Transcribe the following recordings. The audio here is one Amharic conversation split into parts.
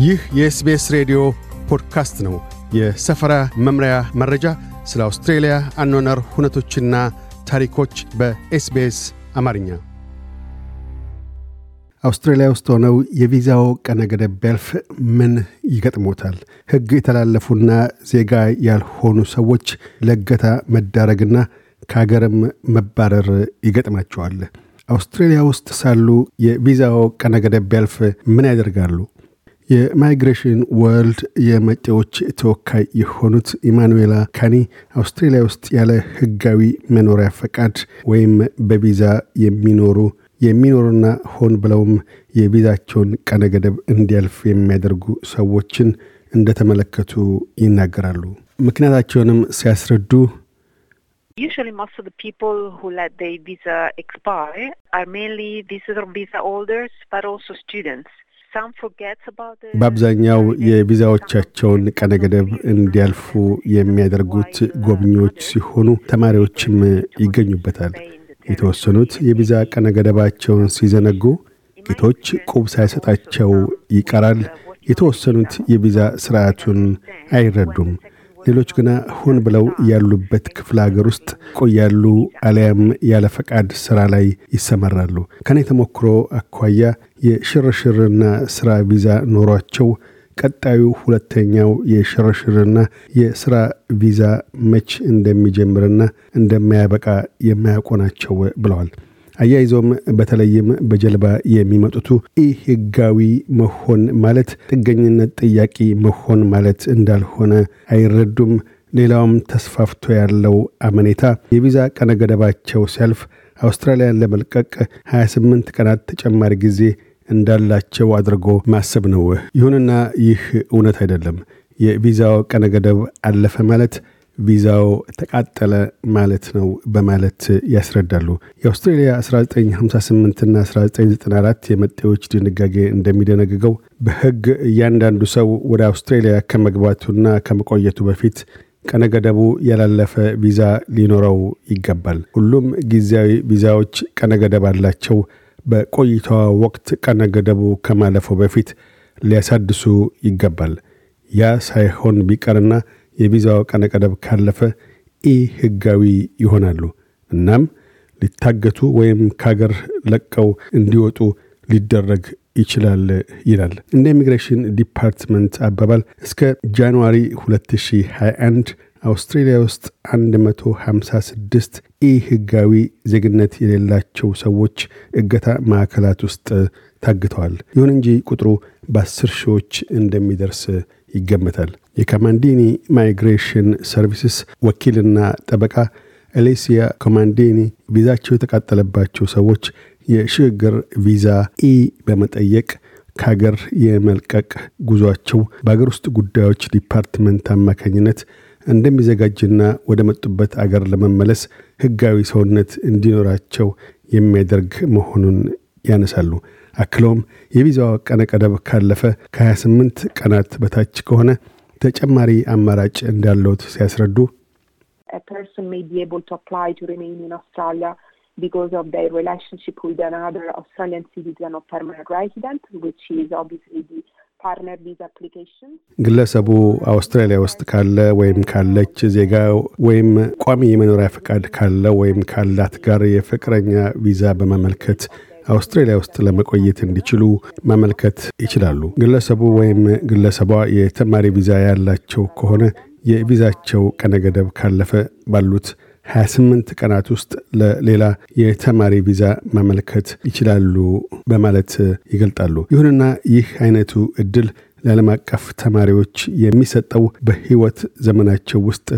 ይህ የ SBS ሬዲዮ ፖድካስት ነው። የሰፈራ መምሪያ መረጃ፣ ስለ አውስትሬልያ አኗኗር ሁነቶችና ታሪኮች በ SBS አማርኛ። አውስትራሊያ ውስጥ ሆነው የቪዛው ቀነ ገደብ ቢያልፍ ምን ይገጥሞታል? ሕግ የተላለፉና ዜጋ ያልሆኑ ሰዎች ለእገታ መዳረግና ከአገርም መባረር ይገጥማቸዋል። አውስትሬልያ ውስጥ ሳሉ የቪዛው ቀነ ገደብ ቢያልፍ ምን ያደርጋሉ? የ Migration World የመጤዎች ተወካይ የሆኑት ኢማኑኤላ ካኒ አውስትሬልያ ውስጥ ያለ ህጋዊ መኖሪያ ፈቃድ ወይም በቪዛ የሚኖሩ የሚኖሩና ሆን ብለውም የቪዛቸውን ቀነ ገደብ እንዲያልፍ የሚያደርጉ ሰዎችን እንደተመለከቱ ይናገራሉ። ምክንያታቸውንም ሲያስረዱ Usually, most of the people who let their visa expire are mainly visitor visa holders, but also students. በአብዛኛው የቪዛዎቻቸውን ቀነ ገደብ እንዲያልፉ የሚያደርጉት ጎብኚዎች ሲሆኑ ተማሪዎችም ይገኙበታል። የተወሰኑት የቪዛ ቀነ ገደባቸውን ሲዘነጉ፣ ጥቂቶች ቁብ ሳይሰጣቸው ይቀራል። የተወሰኑት የቪዛ ስርዓቱን አይረዱም። ሌሎች ግና ሆን ብለው ያሉበት ክፍለ ሀገር ውስጥ ቆያሉ፣ አሊያም ያለ ፈቃድ ሥራ ላይ ይሰማራሉ። ከኔ ተሞክሮ አኳያ የሽርሽርና ሥራ ቪዛ ኖሯቸው ቀጣዩ ሁለተኛው የሽርሽርና የሥራ ቪዛ መች እንደሚጀምርና እንደማያበቃ የማያውቁ ናቸው ብለዋል። አያይዞም በተለይም በጀልባ የሚመጡቱ ኢ ህጋዊ መሆን ማለት ጥገኝነት ጥያቄ መሆን ማለት እንዳልሆነ አይረዱም። ሌላውም ተስፋፍቶ ያለው አመኔታ የቪዛ ቀነ ገደባቸው ሲያልፍ አውስትራሊያን ለመልቀቅ 28 ቀናት ተጨማሪ ጊዜ እንዳላቸው አድርጎ ማሰብ ነው። ይሁንና ይህ እውነት አይደለም። የቪዛው ቀነ ገደብ አለፈ ማለት ቪዛው ተቃጠለ ማለት ነው በማለት ያስረዳሉ። የአውስትሬልያ 1958 ና 1994 የመጤዎች ድንጋጌ እንደሚደነግገው በሕግ እያንዳንዱ ሰው ወደ አውስትሬልያ ከመግባቱና ከመቆየቱ በፊት ቀነ ገደቡ ያላለፈ ቪዛ ሊኖረው ይገባል። ሁሉም ጊዜያዊ ቪዛዎች ቀነ ገደብ አላቸው። በቆይታዋ ወቅት ቀነ ገደቡ ከማለፉ በፊት ሊያሳድሱ ይገባል። ያ ሳይሆን ቢቀርና የቪዛው ቀነ ገደብ ካለፈ ኢ ህጋዊ ይሆናሉ። እናም ሊታገቱ ወይም ከሀገር ለቀው እንዲወጡ ሊደረግ ይችላል ይላል። እንደ immigration department አባባል እስከ January 2021 አውስትሬልያ ውስጥ 156 ኢ ህጋዊ ዜግነት የሌላቸው ሰዎች እገታ ማዕከላት ውስጥ ታግተዋል። ይሁን እንጂ ቁጥሩ በአስር ሺዎች እንደሚደርስ ይገመታል። የካማንዲኒ migration services ወኪልና ጠበቃ ኤሌሲያ ኮማንዲኒ ቪዛቸው የተቃጠለባቸው ሰዎች የሽግግር ቪዛ E በመጠየቅ ከሀገር የመልቀቅ ጉዟቸው በአገር ውስጥ ጉዳዮች department አማካኝነት እንደሚዘጋጅና ወደ መጡበት አገር ለመመለስ ህጋዊ ሰውነት እንዲኖራቸው የሚያደርግ መሆኑን ያነሳሉ። አክለውም የቪዛው ቀነ ካለፈ ከ28 ቀናት በታች ከሆነ ተጨማሪ አማራጭ እንዳለውት ሲያስረዱ because of their relationship with another Australian citizen or permanent resident, which is obviously the. ግለሰቡ አውስትራሊያ ውስጥ ካለ ወይም ካለች ዜጋ ወይም ቋሚ የመኖሪያ ፈቃድ ካለ ወይም ካላት ጋር የፍቅረኛ ቪዛ በማመልከት አውስትራሊያ ውስጥ ለመቆየት እንዲችሉ ማመልከት ይችላሉ። ግለሰቡ ወይም ግለሰቧ የተማሪ ቪዛ ያላቸው ከሆነ የቪዛቸው ቀነ ገደብ ካለፈ ባሉት 28 ቀናት ውስጥ ለሌላ የተማሪ ቪዛ ማመልከት ይችላሉ በማለት ይገልጣሉ። ይሁንና ይህ አይነቱ እድል ለዓለም አቀፍ ተማሪዎች የሚሰጠው በሕይወት ዘመናቸው ውስጥ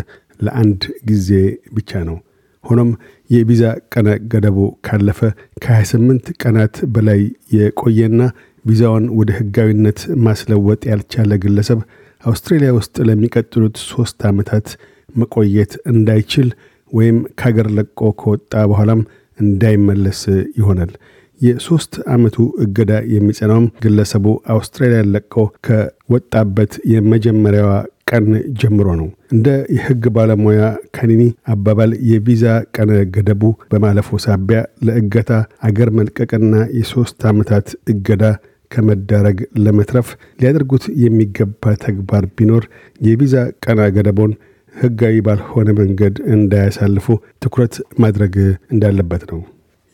ለአንድ ጊዜ ብቻ ነው። ሆኖም የቪዛ ቀነ ገደቡ ካለፈ ከ28 ቀናት በላይ የቆየና ቪዛውን ወደ ሕጋዊነት ማስለወጥ ያልቻለ ግለሰብ አውስትሬልያ ውስጥ ለሚቀጥሉት ሦስት ዓመታት መቆየት እንዳይችል ወይም ከአገር ለቆ ከወጣ በኋላም እንዳይመለስ ይሆናል። የሦስት ዓመቱ እገዳ የሚጸናውም ግለሰቡ አውስትራሊያን ለቆ ከወጣበት የመጀመሪያዋ ቀን ጀምሮ ነው። እንደ የሕግ ባለሙያ ከኒኒ አባባል የቪዛ ቀነ ገደቡ በማለፉ ሳቢያ ለእገታ አገር መልቀቅና የሦስት ዓመታት እገዳ ከመዳረግ ለመትረፍ ሊያደርጉት የሚገባ ተግባር ቢኖር የቪዛ ቀና ገደቦን ህጋዊ ባልሆነ መንገድ እንዳያሳልፉ ትኩረት ማድረግ እንዳለበት ነው።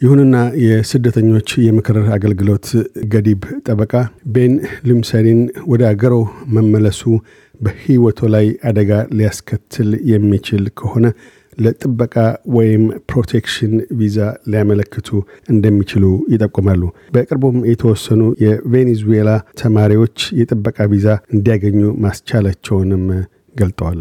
ይሁንና የስደተኞች የምክር አገልግሎት ገዲብ ጠበቃ ቤን ሉምሰሪን ወደ አገሮ መመለሱ በህይወቶ ላይ አደጋ ሊያስከትል የሚችል ከሆነ ለጥበቃ ወይም protection visa ሊያመለክቱ እንደሚችሉ ይጠቁማሉ። በቅርቡም የተወሰኑ የቬኔዙዌላ ተማሪዎች የጥበቃ ቪዛ እንዲያገኙ ማስቻላቸውንም ገልጠዋል።